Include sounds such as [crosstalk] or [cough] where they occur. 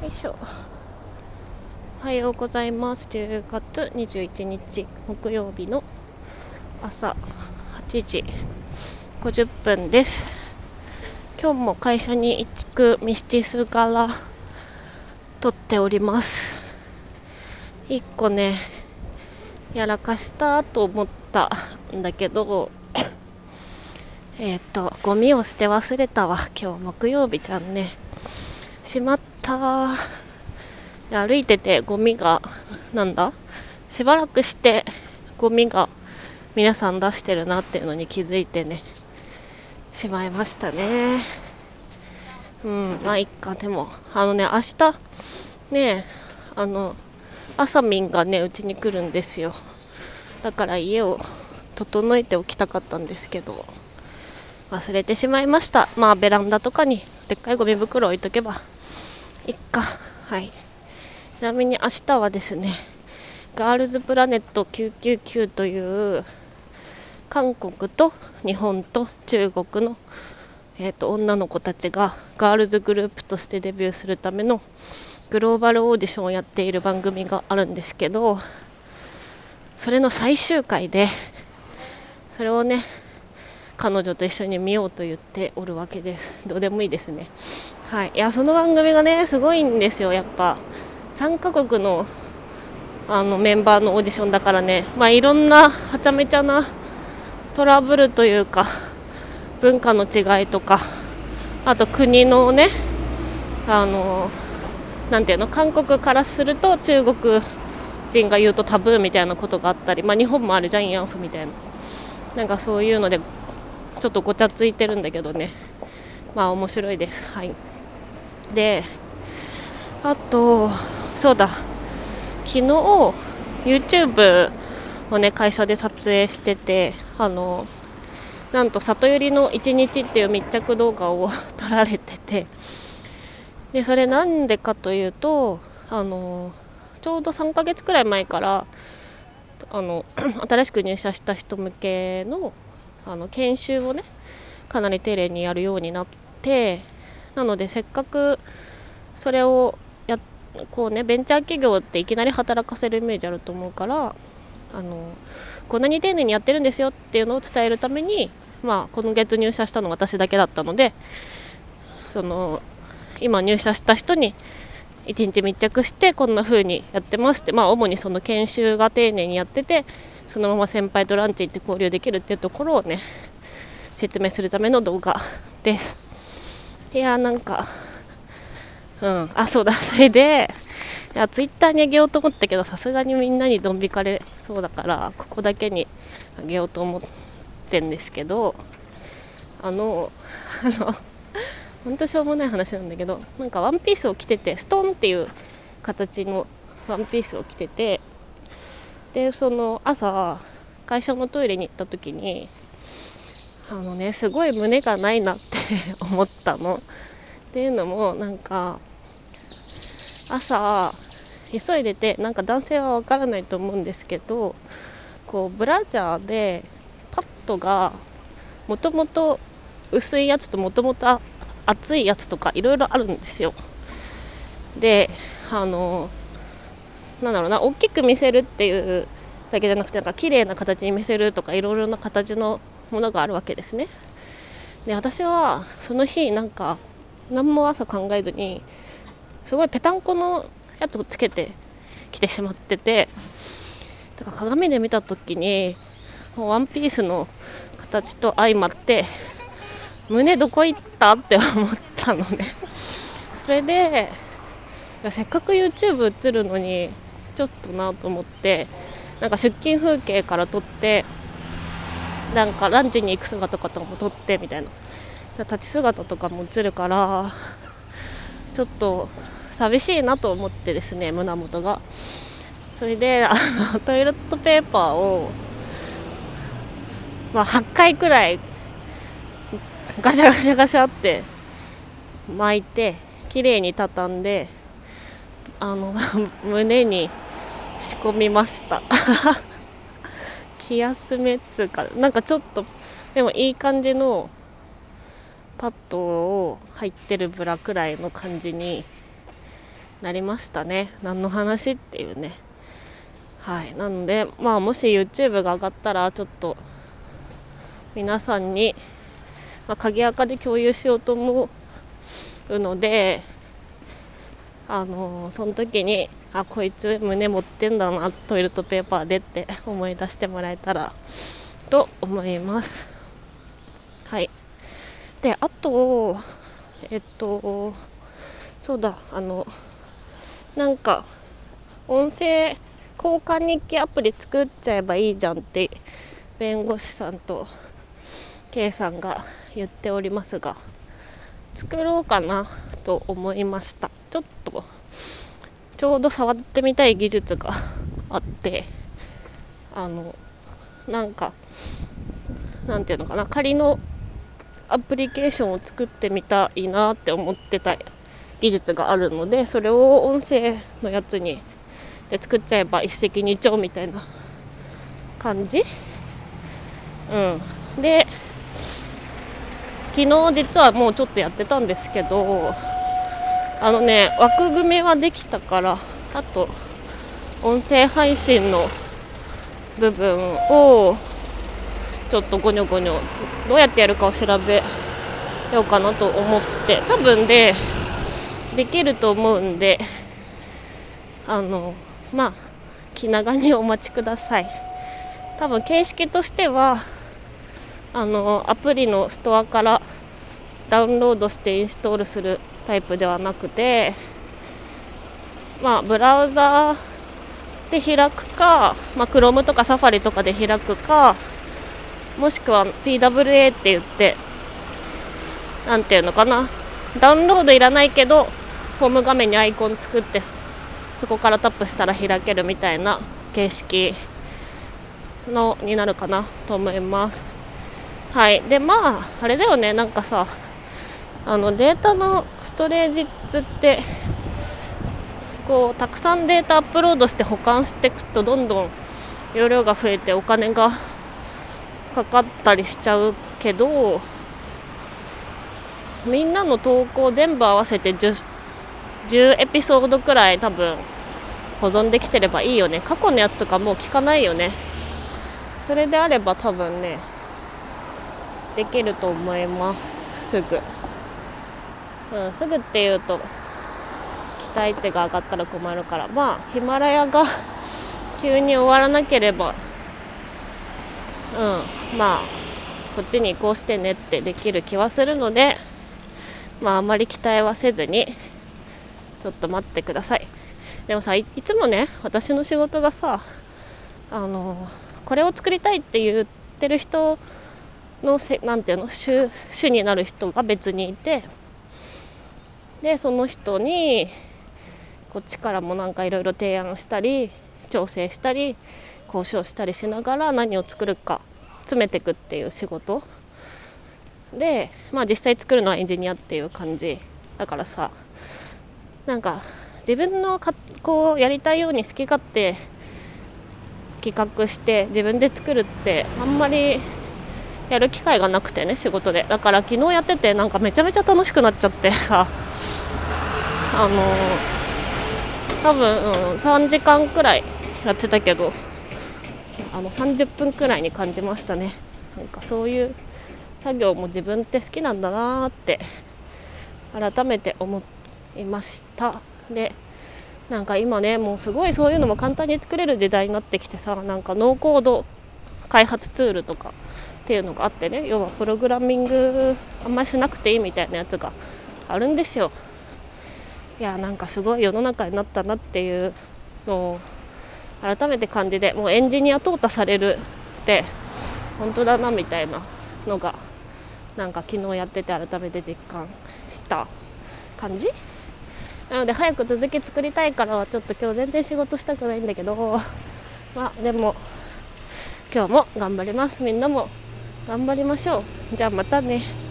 よいしょ。おはようございます。10月21日木曜日の朝8時50分です。今日も会社に行く道すから撮っております。1個ねやらかしたと思ったんだけどえっ、とゴミを捨て忘れたわ。今日木曜日じゃんねしまった歩いててゴミがなんだ？しばらくしてゴミが皆さん出してるなっていうのに気づいてねしまいましたね。うんまあいっか。でもあのね明日ねあのあさみんがねうちに来るんですよ。だから家を整えておきたかったんですけど忘れてしまいました。まあベランダとかにでっかいゴミ袋置いとけばいっか。はい。ちなみに明日はですねガールズプラネット999という韓国と日本と中国の、えーと、女の子たちがガールズグループとしてデビューするためのグローバルオーディションをやっている番組があるんですけどそれの最終回でそれをね彼女と一緒に見ようと言っておるわけです。どうでもいいですね。はい。いやその番組がねすごいんですよやっぱ。3カ国のあのメンバーのオーディションだからね。まあいろんなはちゃめちゃなトラブルというか文化の違いとかあと国のねあのなていうの韓国からすると中国人が言うとタブーみたいなことがあったり、まあ、日本もあるジャイアンフみたいな。なんかそういうのでちょっとごちゃついてるんだけどね。まあ面白いです。はい。であとそうだ。昨日 YouTube をね会社で撮影しててあのなんと里寄りの一日っていう密着動画を [laughs] 撮られてて。でそれなんでかというとあのちょうど3ヶ月くらい前からあの [clears throat] 新しく入社した人向けのあの研修をねかなり丁寧にやるようになってなのでせっかくそれをやこうねベンチャー企業っていきなり働かせるイメージあると思うからあのこんなに丁寧にやってるんですよっていうのを伝えるために、まあ、今月入社したの私だけだったのでその今入社した人に1日密着してこんな風にやってますって、まあ、主にその研修が丁寧にやっててそのまま先輩とランチ行って交流できるっていうところをね説明するための動画です。いやなんかうん。あそうだそれでいやツイッターにあげようと思ったけどさすがにみんなにドン引かれそうだからここだけにあげようと思ってんですけどあの [laughs] あの本当しょうもない話なんだけどなんかワンピースを着ててストーンっていう形のワンピースを着ててでその朝会社のトイレに行った時にあのねすごい胸がないなって [laughs] 思ったの。っていうのもなんか朝急いでてなんか男性はわからないと思うんですけどこうブラジャーでパッドがもともと薄いやつともともと厚いやつとかいろいろあるんですよ。であのなんだろうな大きく見せるっていうだけじゃなくてなんか綺麗な形に見せるとかいろいろな形のものがあるわけですね。で私はその日なんか何も朝考えずにすごいぺたんこのやつをつけてきてしまっててだから鏡で見た時にワンピースの形と相まって胸どこ行ったって思ったのね。[laughs] それでせっかく YouTube 映るのにちょっとなと思ってなんか出勤風景から撮ってなんかランチに行く姿とかも撮ってみたいな。立ち姿とかも映るからちょっと寂しいなと思ってですね胸元が。それであのトイレットペーパーを、まあ、8回くらいガシャガシャガシャって巻いて綺麗に畳んであの [laughs] 胸に仕込みました。気休めっつうかなんかちょっとでもいい感じのパッドを入ってるブラくらいの感じになりましたね。何の話っていうね。はい。なのでまあもし YouTube が上がったらちょっと皆さんに、まあ、鍵垢で共有しようと思うのであのー、その時にあこいつ胸持ってんだなトイレットペーパーでって [laughs] 思い出してもらえたらと思います。はい。であとえっとそうだあのなんか音声交換日記アプリ作っちゃえばいいじゃんって弁護士さんと K さんが言っておりますが作ろうかなと思いました。ちょっちょうど触ってみたい技術があってあのなんかなんていうのかな仮のアプリケーションを作ってみたいなって思ってた技術があるのでそれを音声のやつにで作っちゃえば一石二鳥みたいな感じ？うん。で昨日実はもうちょっとやってたんですけどあのね枠組みはできたからあと音声配信の部分をちょっとゴニョゴニョどうやってやるかを調べようかなと思って多分でできると思うんであのまあ気長にお待ちください。多分形式としてはあのアプリのストアからダウンロードしてインストールするタイプではなくてまあブラウザで開くか、まあ、Chrome とか Safari とかで開くかもしくは PWA って言って何ていうのかなダウンロードいらないけどホーム画面にアイコン作ってそこからタップしたら開けるみたいな形式のになるかなと思います。はい。でまああれだよね。なんかさあのデータのストレージってこうたくさんデータアップロードして保管していくとどんどん容量が増えてお金がかかったりしちゃうけどみんなの投稿全部合わせて 10, 10エピソードくらい多分保存できてればいいよね。過去のやつとかもう聞かないよね。それであれば多分ねできると思います。すぐ、うん、すぐっていうと期待値が上がったら困るから。まあヒマラヤが [laughs] 急に終わらなければうんまあこっちに移行してねってできる気はするのでまああまり期待はせずにちょっと待ってください。でもさいつもね私の仕事がさあのこれを作りたいって言ってる人のせなんていうの主になる人が別にいてでその人にこっちからもなんかいろいろ提案したり調整したり交渉したりしながら何を作るか詰めていくっていう仕事。でまあ実際作るのはエンジニアっていう感じ。だからさなんか自分のかこうやりたいように好き勝手企画して自分で作るってあんまりやる機会がなくてね仕事で。だから昨日やっててなんかめちゃめちゃ楽しくなっちゃってさ。あの多分、うん、3時間くらいやってたけどあの30分くらいに感じましたね。なんかそういう作業も自分って好きなんだなって改めて思いました。でなんか今ねもうすごいそういうのも簡単に作れる時代になってきてさなんかノーコード開発ツールとかっていうのがあってね要はプログラミングあんまりしなくていいみたいなやつがあるんですよ。いやなんかすごい世の中になったなっていうのを改めて感じでもうエンジニア淘汰されるって本当だなみたいなのがなんか昨日やってて改めて実感した感じ。なので早く続き作りたいからはちょっと今日全然仕事したくないんだけどまあでも今日も頑張ります。みんなも頑張りましょう。じゃあまたね。